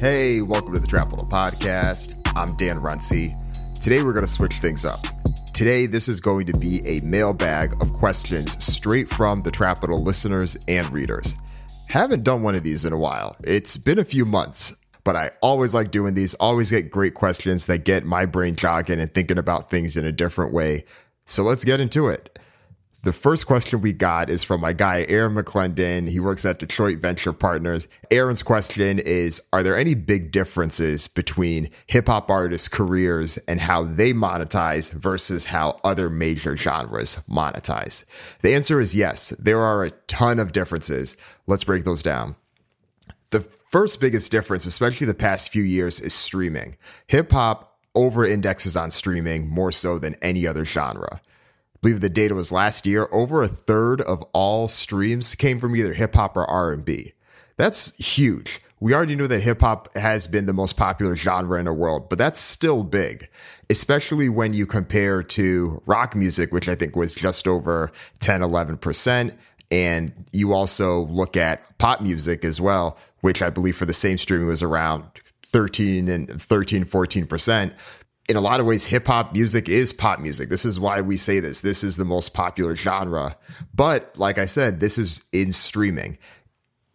Hey, welcome to the Trapital Podcast. I'm Dan Runcie. Today we're going to switch things up. Today, this is going to be a mailbag of questions straight from the Trapital listeners and readers. Haven't done one of these in a while. It's been a few months, but I always like doing these, always get great questions that get my brain jogging and thinking about things in a different way. So let's get into it. The first question we got is from my guy, Aaron McClendon. He works at Detroit Venture Partners. Aaron's question is Are there any big differences between hip hop artists' careers and how they monetize versus how other major genres monetize? The answer is yes. There are a ton of differences. Let's break those down. The first biggest difference, especially the past few years, is streaming. Hip hop over indexes on streaming more so than any other genre believe the data was last year, over a third of all streams came from either hip hop or R&B. That's huge. We already knew that hip hop has been the most popular genre in the world, but that's still big, especially when you compare to rock music, which I think was just over 10, 11%. And you also look at pop music as well, which I believe for the same streaming was around 13 and 13, 14% in a lot of ways, hip hop music is pop music. This is why we say this. This is the most popular genre. But like I said, this is in streaming.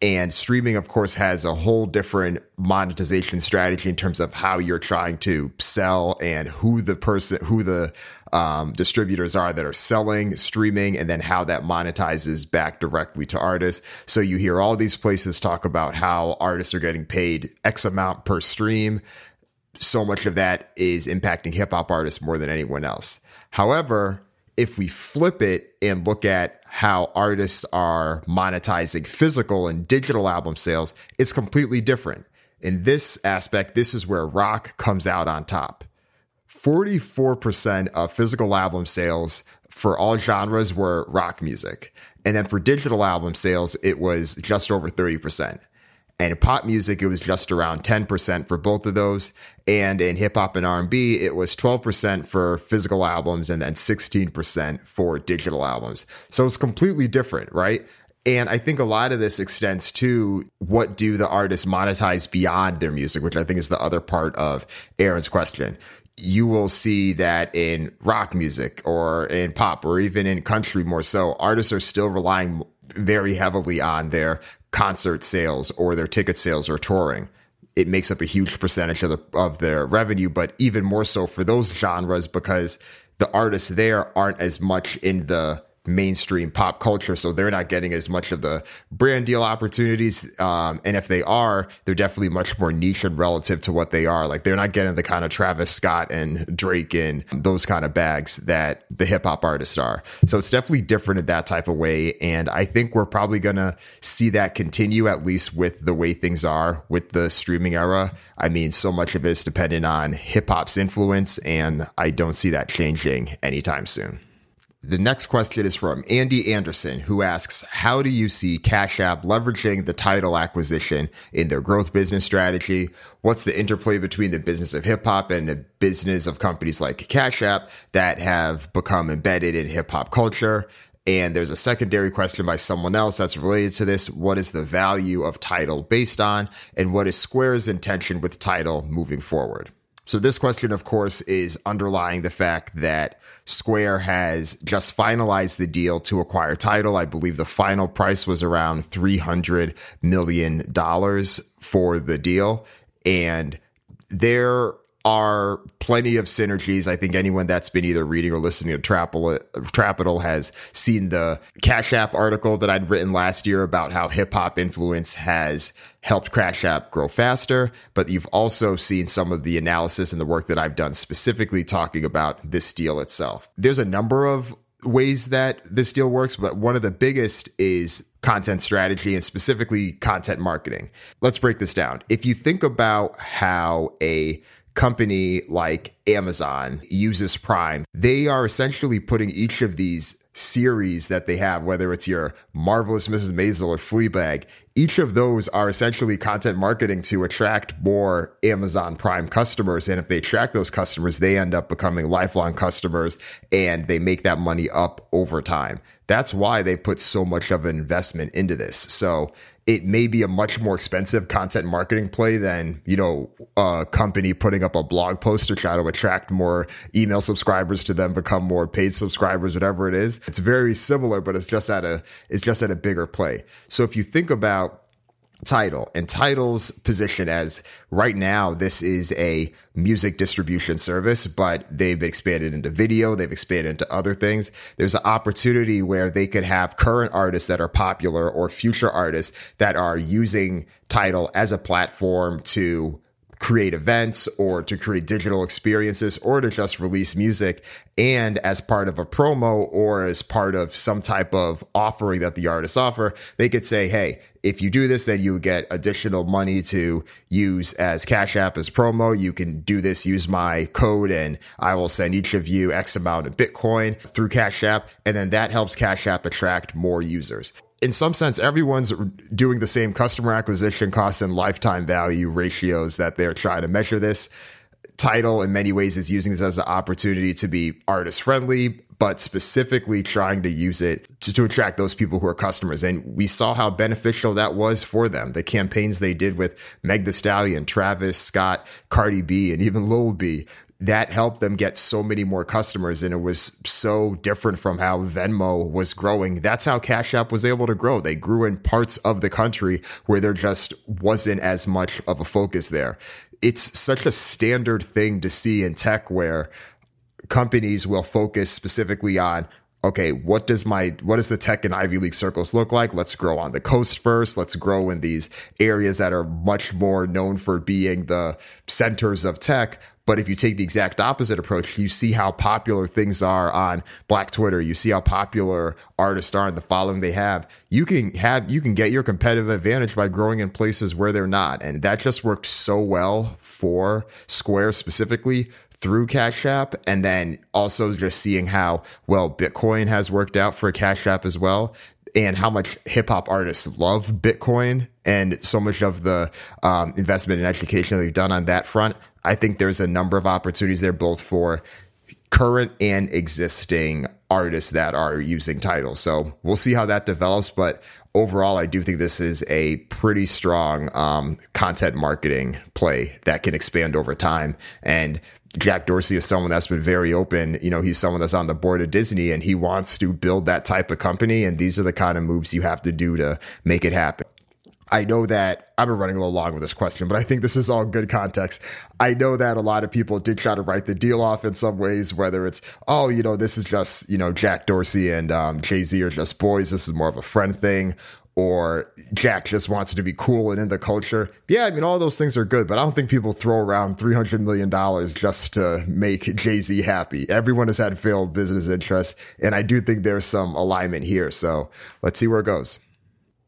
And streaming, of course, has a whole different monetization strategy in terms of how you're trying to sell and who the person, who the um, distributors are that are selling streaming, and then how that monetizes back directly to artists. So you hear all these places talk about how artists are getting paid X amount per stream so much of that is impacting hip hop artists more than anyone else. However, if we flip it and look at how artists are monetizing physical and digital album sales, it's completely different. In this aspect, this is where rock comes out on top. 44% of physical album sales for all genres were rock music. And then for digital album sales, it was just over 30%. And in pop music, it was just around 10% for both of those. And in hip hop and R&B, it was 12% for physical albums and then 16% for digital albums. So it's completely different, right? And I think a lot of this extends to what do the artists monetize beyond their music, which I think is the other part of Aaron's question. You will see that in rock music or in pop or even in country more so, artists are still relying very heavily on their concert sales or their ticket sales or touring. It makes up a huge percentage of the, of their revenue, but even more so for those genres because the artists there aren't as much in the mainstream pop culture, so they're not getting as much of the brand deal opportunities. Um, and if they are, they're definitely much more niche and relative to what they are. Like they're not getting the kind of Travis Scott and Drake and those kind of bags that the hip hop artists are. So it's definitely different in that type of way. And I think we're probably gonna see that continue at least with the way things are with the streaming era. I mean, so much of it is dependent on hip hop's influence, and I don't see that changing anytime soon. The next question is from Andy Anderson, who asks, How do you see Cash App leveraging the Tidal acquisition in their growth business strategy? What's the interplay between the business of hip hop and the business of companies like Cash App that have become embedded in hip hop culture? And there's a secondary question by someone else that's related to this. What is the value of Tidal based on? And what is Square's intention with Tidal moving forward? So this question, of course, is underlying the fact that Square has just finalized the deal to acquire Tidal. I believe the final price was around $300 million for the deal. And there are plenty of synergies. I think anyone that's been either reading or listening to Trapital has seen the Cash App article that I'd written last year about how hip hop influence has helped Cash App grow faster. But you've also seen some of the analysis and the work that I've done specifically talking about this deal itself. There's a number of ways that this deal works, but one of the biggest is content strategy and specifically content marketing. Let's break this down. If you think about how a company like Amazon uses Prime, they are essentially putting each of these series that they have, whether it's your Marvelous Mrs. Maisel or Fleabag, each of those are essentially content marketing to attract more Amazon Prime customers. And if they attract those customers, they end up becoming lifelong customers and they make that money up over time. That's why they put so much of an investment into this. So it may be a much more expensive content marketing play than, you know, a company putting up a blog post to try to attract more email subscribers to them become more paid subscribers, whatever it is. It's very similar, but it's just at a, it's just at a bigger play. So if you think about Tidal and Tidal's position as right now this is a music distribution service but they've expanded into video they've expanded into other things. There's an opportunity where they could have current artists that are popular or future artists that are using Tidal as a platform to create events or to create digital experiences or to just release music and as part of a promo or as part of some type of offering that the artists offer they could say hey if you do this then you get additional money to use as cash app as promo. You can do this use my code and i will send each of you x amount of bitcoin through cash app. And then that helps cash app attract more users in some sense, everyone's doing the same customer acquisition costs and lifetime value ratios that they're trying to measure this. Tidal, in many ways, is using this as an opportunity to be artist friendly, but specifically trying to use it to, to, attract those people who are customers. And we saw how beneficial that was for them. The campaigns they did with Meg the Stallion, Travis Scott, Cardi B, and even Lil B that helped them get so many more customers and it was so different from how Venmo was growing. That's how Cash App was able to grow. They grew in parts of the country where there just wasn't as much of a focus there. It's such a standard thing to see in tech where companies will focus specifically on okay, what does my what does the tech and Ivy League circles look like? Let's grow on the coast first. Let's grow in these areas that are much more known for being the centers of tech. But if you take the exact opposite approach, you see how popular things are on Black Twitter. You see how popular artists are and the following they have. You can have, you can get your competitive advantage by growing in places where they're not. And that just worked so well for Square specifically through Cash App. And then also just seeing how well Bitcoin has worked out for Cash App as well and how much hip hop artists love Bitcoin and so much of the um, investment and education that we've done on that front. I think there's a number of opportunities there, both for current and existing artists that are using titles. So we'll see how that develops. But overall, I do think this is a pretty strong um, content marketing play that can expand over time. And Jack Dorsey is someone that's been very open. You know, he's someone that's on the board of Disney and he wants to build that type of company. And these are the kind of moves you have to do to make it happen. I know that I've been running a little long with this question, but I think this is all good context. I know that a lot of people did try to write the deal off in some ways, whether it's, oh, you know, this is just, you know, Jack Dorsey and um, Jay Z are just boys. This is more of a friend thing or Jack just wants to be cool and in the culture. Yeah, I mean, all those things are good, but I don't think people throw around $300 million just to make Jay Z happy. Everyone has had failed business interests, and I do think there's some alignment here. So let's see where it goes.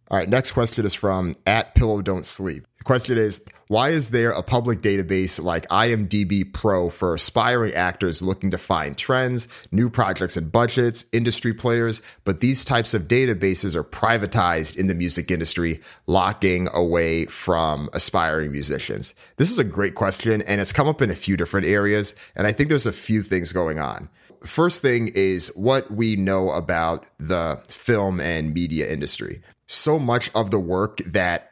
All right, next question is from at Pillow Don't Sleep. The question is Why is there a public database like IMDb Pro for aspiring actors looking to find trends, new projects and budgets, industry players, but these types of databases are privatized in the music industry, locking away from aspiring musicians? This is a great question, and it's come up in a few different areas, and I think there's a few things going on first thing is what we know about the film and media industry so much of the work that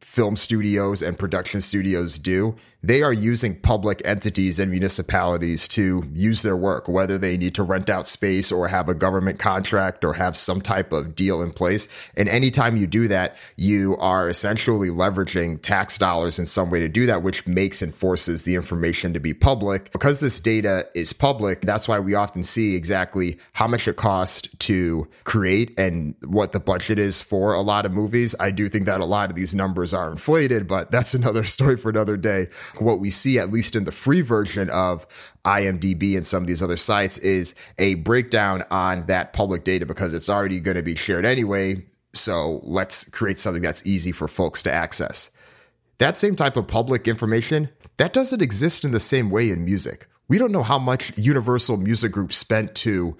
film studios and production studios do they are using public entities and municipalities to use their work, whether they need to rent out space or have a government contract or have some type of deal in place. And anytime you do that, you are essentially leveraging tax dollars in some way to do that, which makes and forces the information to be public. Because this data is public, that's why we often see exactly how much it costs to create and what the budget is for a lot of movies. I do think that a lot of these numbers are inflated, but that's another story for another day what we see, at least in the free version of IMDb and some of these other sites, is a breakdown on that public data because it's already going to be shared anyway. So let's create something that's easy for folks to access. That same type of public information, that doesn't exist in the same way in music. We don't know how much Universal Music Group spent to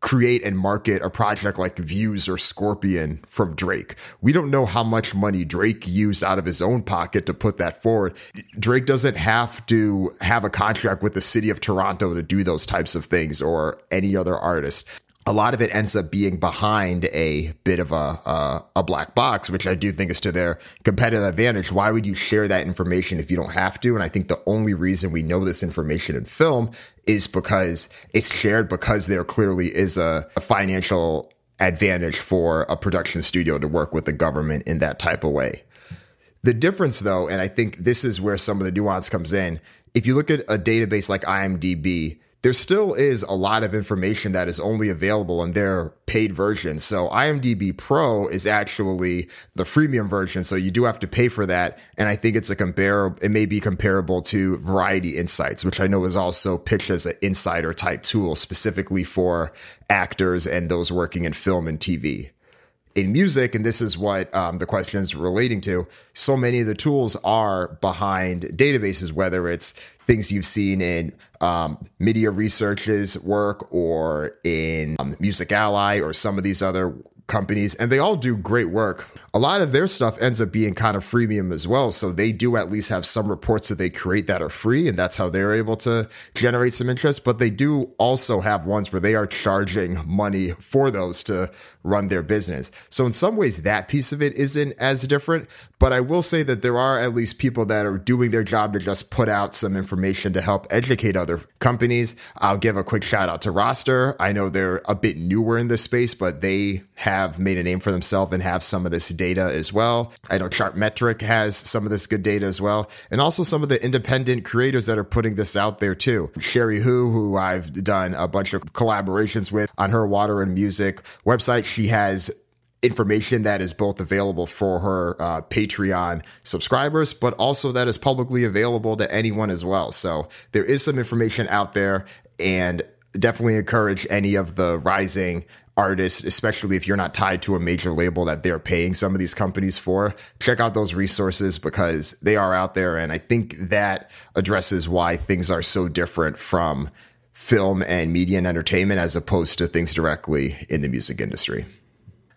create and market a project like Views or Scorpion from Drake. We don't know how much money Drake used out of his own pocket to put that forward. Drake doesn't have to have a contract with the city of Toronto to do those types of things or any other artist a lot of it ends up being behind a bit of a, a, black box, which I do think is to their competitive advantage. Why would you share that information if you don't have to? And I think the only reason we know this information in film is because it's shared because there clearly is a, a financial advantage for a production studio to work with the government in that type of way. The difference, though, and I think this is where some of the nuance comes in. If you look at a database like IMDb, there still is a lot of information that is only available in their paid version. So IMDb Pro is actually the freemium version. So you do have to pay for that. And I think it's a comparable, it may be comparable to Variety Insights, which I know is also pitched as an insider type tool specifically for actors and those working in film and TV in music, and this is what um, the question is relating to, so many of the tools are behind databases, whether it's things you've seen in um, MIDiA Research's work or in um, Music Ally or some of these other companies, and they all do great work. A lot of their stuff ends up being kind of freemium as well. So they do at least have some reports that they create that are free, and that's how they're able to generate some interest. But they do also have ones where they are charging money for those to run their business. So in some ways, that piece of it isn't as different. But I will say that there are at least people that are doing their job to just put out some information to help educate other companies. I'll give a quick shout out to Roster. I know they're a bit newer in this space, but they have made a name for themselves and have some of this data as well. I know Chartmetric has some of this good data as well. And also some of the independent creators that are putting this out there too. Cherie Hu, who I've done a bunch of collaborations with on her Water and Music website. She has information that is both available for her uh, Patreon subscribers, but also that is publicly available to anyone as well. So there is some information out there and definitely encourage any of the rising artists, especially if you're not tied to a major label that they're paying some of these companies for, check out those resources because they are out there. And I think that addresses why things are so different from film and media and entertainment as opposed to things directly in the music industry.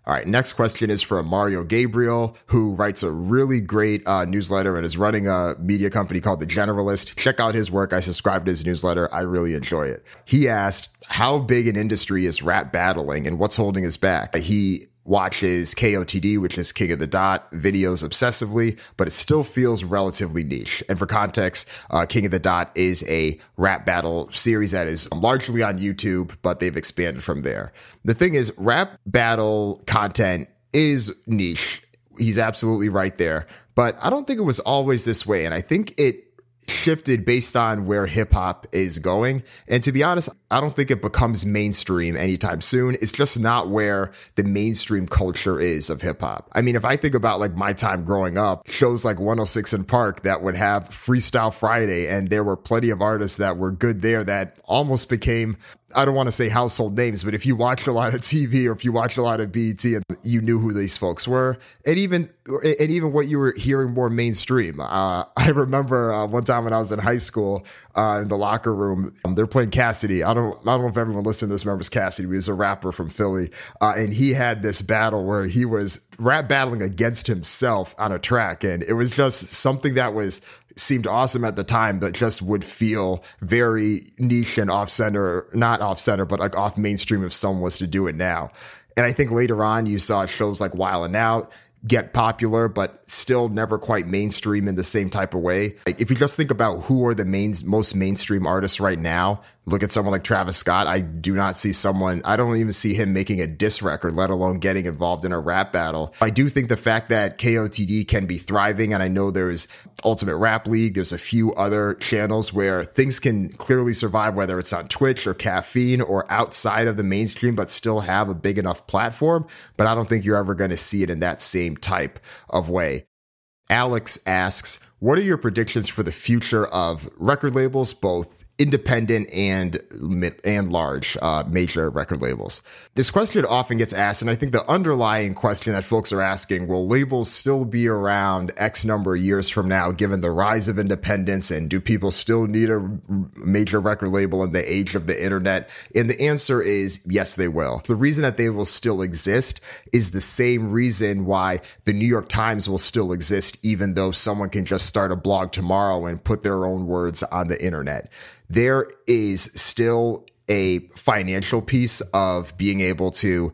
All right, next question is from Mario Gabriel, who writes a really great uh, newsletter and is running a media company called The Generalist. Check out his work. I subscribe to his newsletter. I really enjoy it. He asked, How big an industry is rap battling and what's holding us back? He watches KOTD, which is King of the Dot, videos obsessively, but it still feels relatively niche. And for context, uh, King of the Dot is a rap battle series that is largely on YouTube, but they've expanded from there. The thing is, rap battle content is niche. He's absolutely right there. But I don't think it was always this way. And I think it shifted based on where hip hop is going. And to be honest, I don't think it becomes mainstream anytime soon. It's just not where the mainstream culture is of hip hop. I mean, if I think about like my time growing up, shows like 106 & Park that would have Freestyle Friday, and there were plenty of artists that were good there that almost became I don't want to say household names, but if you watch a lot of TV or if you watch a lot of BET and you knew who these folks were, and even and even what you were hearing more mainstream. Uh, I remember uh, one time when I was in high school uh, in the locker room, um, they're playing Cassidy. I don't I don't know if everyone listening to this remembers Cassidy. He was a rapper from Philly, uh, and he had this battle where he was rap battling against himself on a track, and it was just something that was seemed awesome at the time, but just would feel very niche and off center, not off center, but like off mainstream if someone was to do it now. And I think later on you saw shows like Wild 'N Out get popular, but still never quite mainstream in the same type of way. Like if you just think about who are the main, most mainstream artists right now, look at someone like Travis Scott. I do not see someone, I don't even see him making a diss record, let alone getting involved in a rap battle. I do think the fact that KOTD can be thriving, and I know there's Ultimate Rap League, there's a few other channels where things can clearly survive, whether it's on Twitch or Caffeine or outside of the mainstream, but still have a big enough platform. But I don't think you're ever going to see it in that same type of way. Alex asks, what are your predictions for the future of record labels, both independent and and large uh, major record labels. This question often gets asked, and I think the underlying question that folks are asking: Will labels still be around X number of years from now, given the rise of independence, and do people still need a major record label in the age of the internet? And the answer is yes, they will. The reason that they will still exist is the same reason why the New York Times will still exist, even though someone can just start a blog tomorrow and put their own words on the internet. There is still a financial piece of being able to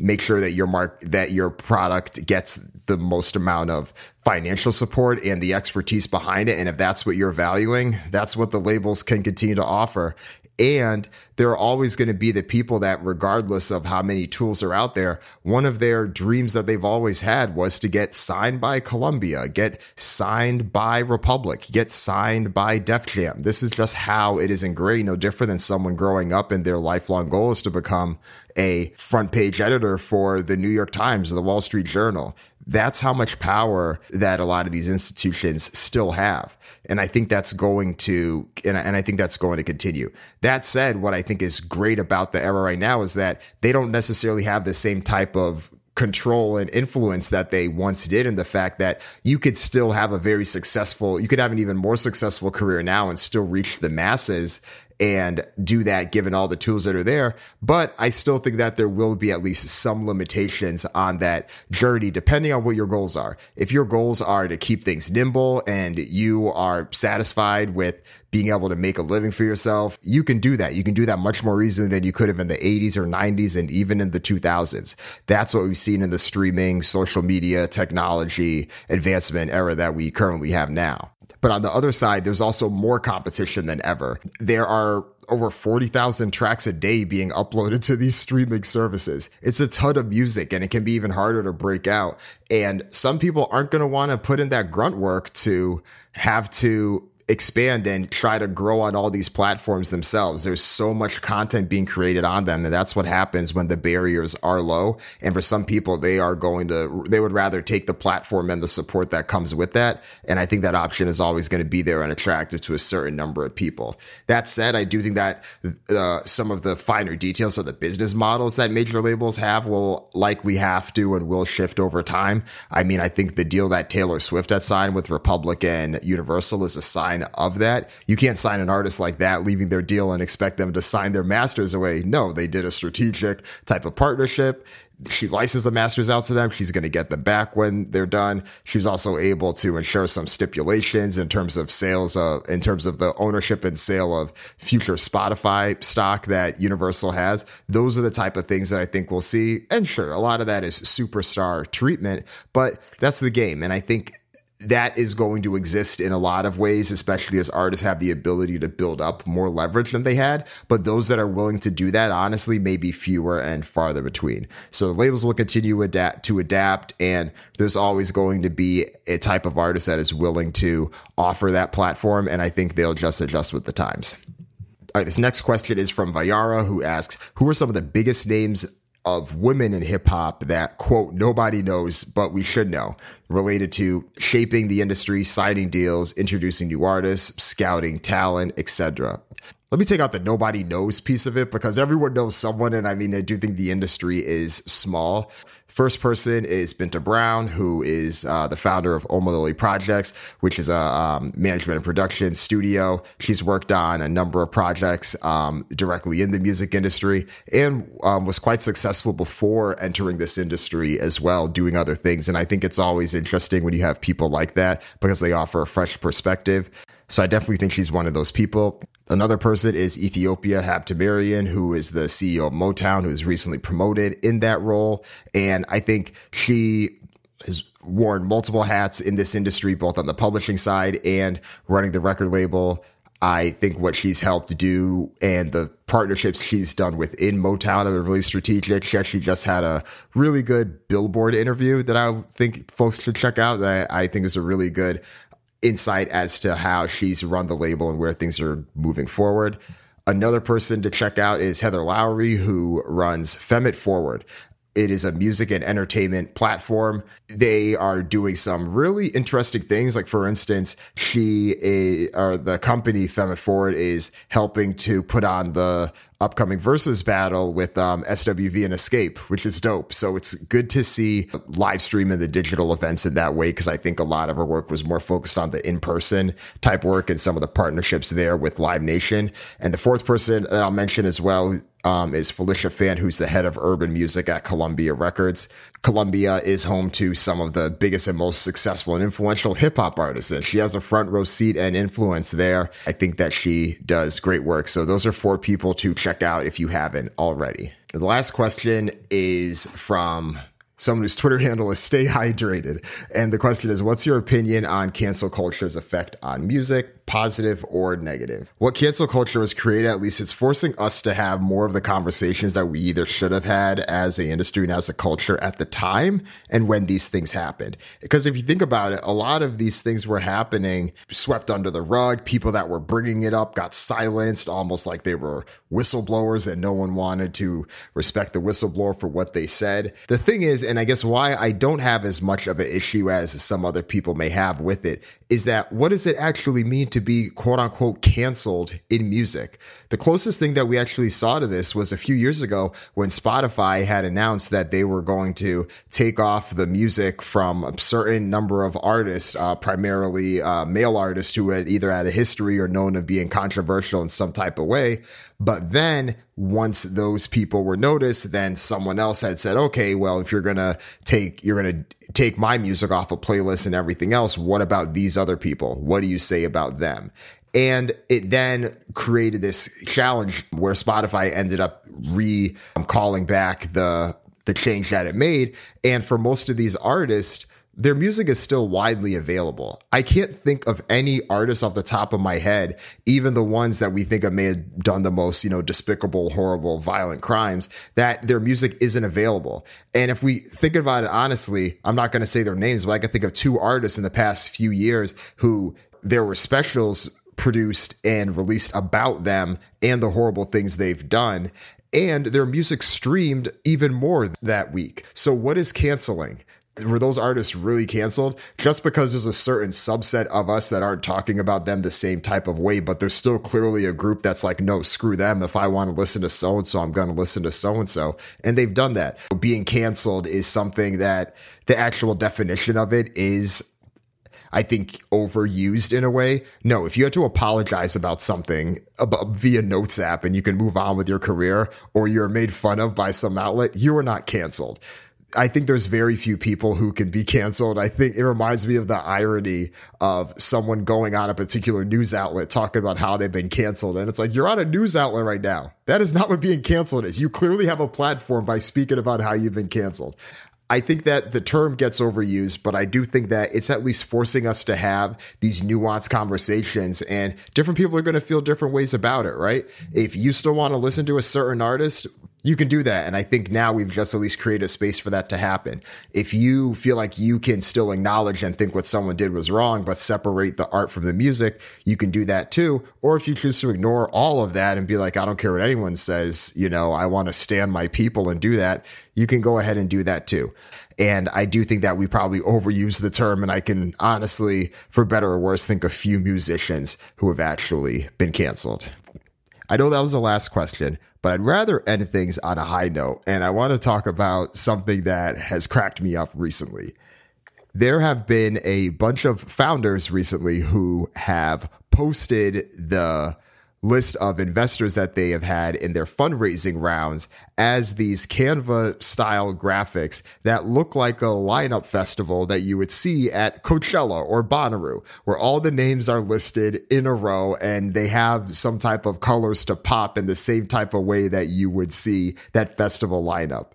make sure that your mark that your product gets the most amount of financial support and the expertise behind it and if that's what you're valuing that's what the labels can continue to offer and there are always going to be the people that, regardless of how many tools are out there, one of their dreams that they've always had was to get signed by Columbia, get signed by Republic, get signed by Def Jam. This is just how it is ingrained, no different than someone growing up and their lifelong goal is to become a front page editor for the New York Times or the Wall Street Journal. That's how much power that a lot of these institutions still have. And I think that's going to, and I think that's going to continue. That said, what I think is great about the era right now is that they don't necessarily have the same type of control and influence that they once did and the fact that you could still have a very successful you could have an even more successful career now and still reach the masses and do that given all the tools that are there. But I still think that there will be at least some limitations on that journey, depending on what your goals are. If your goals are to keep things nimble and you are satisfied with being able to make a living for yourself, you can do that. You can do that much more easily than you could have in the 80s or 90s and even in the 2000s. That's what we've seen in the streaming, social media, technology advancement era that we currently have now. But on the other side, there's also more competition than ever. There are over 40,000 tracks a day being uploaded to these streaming services. It's a ton of music and it can be even harder to break out. And some people aren't going to want to put in that grunt work to have to expand and try to grow on all these platforms themselves. There's so much content being created on them. And that's what happens when the barriers are low. And for some people, they are going to, they would rather take the platform and the support that comes with that. And I think that option is always going to be there and attractive to a certain number of people. That said, I do think that uh, some of the finer details of the business models that major labels have will likely have to and will shift over time. I mean, I think the deal that Taylor Swift had signed with Republic and Universal is a sign of that. You can't sign an artist like that, leaving their deal and expect them to sign their masters away. No, they did a strategic type of partnership she licensed the masters out to them. She's going to get them back when they're done. She was also able to ensure some stipulations in terms of sales of, in terms of the ownership and sale of future Spotify stock that Universal has. Those are the type of things that I think we'll see. And sure, a lot of that is superstar treatment, but that's the game. And I think that is going to exist in a lot of ways, especially as artists have the ability to build up more leverage than they had. But those that are willing to do that, honestly, may be fewer and farther between. So the labels will continue adapt to adapt, and there's always going to be a type of artist that is willing to offer that platform. And I think they'll just adjust with the times. All right, this next question is from Vayara, who asks, Who are some of the biggest names of women in hip hop that quote nobody knows but we should know related to shaping the industry, signing deals, introducing new artists, scouting talent, etc. Let me take out the nobody knows piece of it because everyone knows someone and I mean I do think the industry is small. First person is Binta Brown, who is uh, the founder of Omololi Projects, which is a um, management and production studio. She's worked on a number of projects um, directly in the music industry and um, was quite successful before entering this industry as well, doing other things. And I think it's always interesting when you have people like that because they offer a fresh perspective. So I definitely think she's one of those people. Another person is Ethiopia Habtemariam, who is the CEO of Motown, who was recently promoted in that role. And I think she has worn multiple hats in this industry, both on the publishing side and running the record label. I think what she's helped do and the partnerships she's done within Motown have been really strategic. She actually just had a really good Billboard interview that I think folks should check out. That I think is a really good insight as to how she's run the label and where things are moving forward. Another person to check out is Heather Lowry, who runs Fem Forward. It is a music and entertainment platform. They are doing some really interesting things. Like, for instance, she or the company Fem Forward is helping to put on the upcoming Verzuz battle with um, SWV and Xscape, which is dope. So it's good to see live stream and the digital events in that way because I think a lot of her work was more focused on the in person type work and some of the partnerships there with Live Nation. And the fourth person that I'll mention as well um, is Phylicia Fant, who's the head of urban music at Columbia Records. Columbia is home to some of the biggest and most successful and influential hip hop artists. She has a front row seat and influence there. I think that she does great work. So those are four people to check out if you haven't already. The last question is from someone whose Twitter handle is stay hydrated. And the question is, what's your opinion on cancel culture's effect on music, positive or negative? What cancel culture has created, at least it's forcing us to have more of the conversations that we either should have had as a industry and as a culture at the time and when these things happened. Because if you think about it, a lot of these things were happening swept under the rug. People that were bringing it up got silenced, almost like they were whistleblowers and no one wanted to respect the whistleblower for what they said. The thing is, and I guess why I don't have as much of an issue as some other people may have with it is that what does it actually mean to be quote unquote canceled in music? The closest thing that we actually saw to this was a few years ago when Spotify had announced that they were going to take off the music from a certain number of artists, uh, primarily uh, male artists who had either had a history or known of being controversial in some type of way. But then once those people were noticed, then someone else had said, okay, well, if you're going to take, you're going to take my music off a playlist and everything else, what about these other people? What do you say about them? And it then created this challenge where Spotify ended up re calling back the the change that it made. And for most of these artists, their music is still widely available. I can't think of any artist off the top of my head, even the ones that we think of may have done the most, you know, despicable, horrible, violent crimes, that their music isn't available. And if we think about it honestly, I'm not going to say their names, but I can think of two artists in the past few years who there were specials produced and released about them and the horrible things they've done. And their music streamed even more that week. So, what is canceling? Were those artists really canceled just because there's a certain subset of us that aren't talking about them the same type of way but there's still clearly a group that's like no screw them if i want to listen to so and so i'm going to listen to so and so and they've done that being canceled is something that the actual definition of it is I think overused in a way. No, if you had to apologize about something about, via Notes app and you can move on with your career or you're made fun of by some outlet, you are not canceled. I think there's very few people who can be canceled. I think it reminds me of the irony of someone going on a particular news outlet talking about how they've been canceled. And it's like, you're on a news outlet right now. That is not what being canceled is. You clearly have a platform by speaking about how you've been canceled. I think that the term gets overused, but I do think that it's at least forcing us to have these nuanced conversations and different people are going to feel different ways about it, right? If you still want to listen to a certain artist, you can do that. And I think now we've just at least created a space for that to happen. If you feel like you can still acknowledge and think what someone did was wrong, but separate the art from the music, you can do that too. Or if you choose to ignore all of that and be like, I don't care what anyone says, you know, I want to stand my people and do that, you can go ahead and do that too. And I do think that we probably overuse the term. And I can honestly, for better or worse, think a few musicians who have actually been canceled. I know that was the last question, but I'd rather end things on a high note. And I want to talk about something that has cracked me up recently. There have been a bunch of founders recently who have posted the list of investors that they have had in their fundraising rounds as these Canva style graphics that look like a lineup festival that you would see at Coachella or Bonnaroo, where all the names are listed in a row and they have some type of colors to pop in the same type of way that you would see that festival lineup.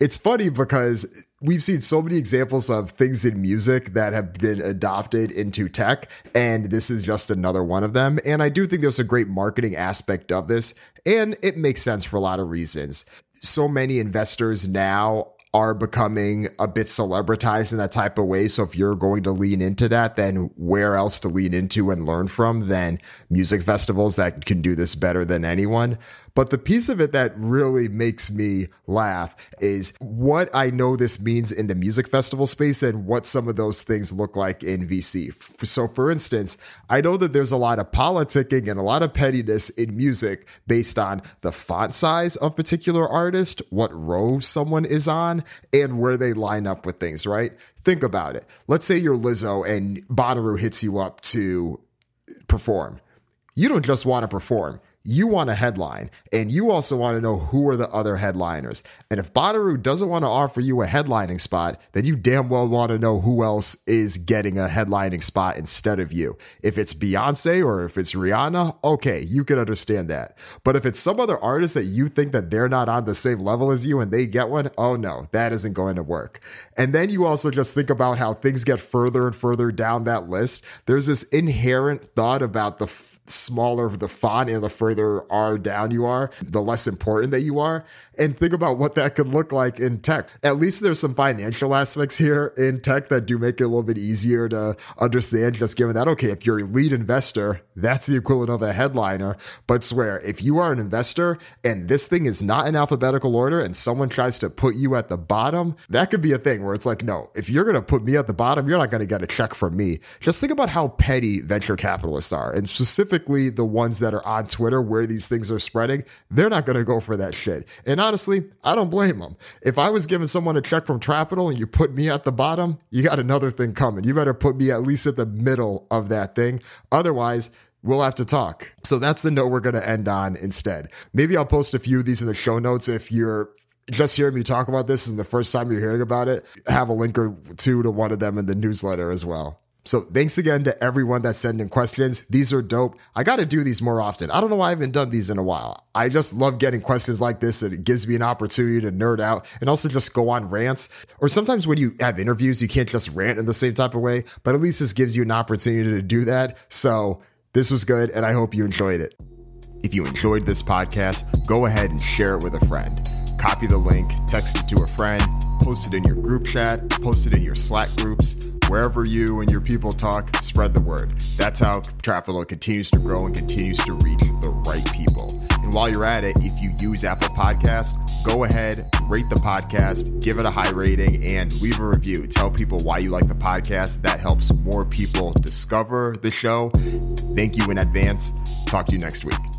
It's funny because we've seen so many examples of things in music that have been adopted into tech, and this is just another one of them. And I do think there's a great marketing aspect of this, and it makes sense for a lot of reasons. So many investors now are becoming a bit celebritized in that type of way. So if you're going to lean into that, then where else to lean into and learn from than music festivals that can do this better than anyone? But the piece of it that really makes me laugh is what I know this means in the music festival space and what some of those things look like in VC. So, for instance, I know that there's a lot of politicking and a lot of pettiness in music based on the font size of particular artist, what row someone is on, and where they line up with things, right? Think about it. Let's say you're Lizzo and Bonnaroo hits you up to perform. You don't just want to perform you want a headline and you also want to know who are the other headliners. And if Bonnaroo doesn't want to offer you a headlining spot, then you damn well want to know who else is getting a headlining spot instead of you. If it's Beyonce or if it's Rihanna, okay, you can understand that. But if it's some other artist that you think that they're not on the same level as you and they get one, oh no, that isn't going to work. And then you also just think about how things get further and further down that list. There's this inherent thought about the f- smaller the font and the further R down you are, the less important that you are. And think about what that could look like in tech. At least there's some financial aspects here in tech that do make it a little bit easier to understand, just given that, okay, if you're a lead investor, that's the equivalent of a headliner. But swear, if you are an investor and this thing is not in alphabetical order and someone tries to put you at the bottom, that could be a thing where it's like, no, if you're going to put me at the bottom, you're not going to get a check from me. Just think about how petty venture capitalists are. And specifically the ones that are on Twitter where these things are spreading, they're not going to go for that shit. And honestly, I don't blame them. If I was giving someone a check from Trapital and you put me at the bottom, you got another thing coming. You better put me at least at the middle of that thing. Otherwise, we'll have to talk. So that's the note we're going to end on instead. Maybe I'll post a few of these in the show notes if you're just hearing me talk about this is the first time you're hearing about it. Have a link or two to one of them in the newsletter as well. So thanks again to everyone that's sending questions. These are dope. I got to do these more often. I don't know why I haven't done these in a while. I just love getting questions like this. and It gives me an opportunity to nerd out and also just go on rants. Or sometimes when you have interviews, you can't just rant in the same type of way, but at least this gives you an opportunity to do that. So this was good and I hope you enjoyed it. If you enjoyed this podcast, go ahead and share it with a friend. Copy the link, text it to a friend, post it in your group chat, post it in your Slack groups wherever you and your people talk, spread the word. That's how Trapital continues to grow and continues to reach the right people. And while you're at it, if you use Apple Podcast, go ahead, rate the podcast, give it a high rating, and leave a review. Tell people why you like the podcast. That helps more people discover the show. Thank you in advance. Talk to you next week.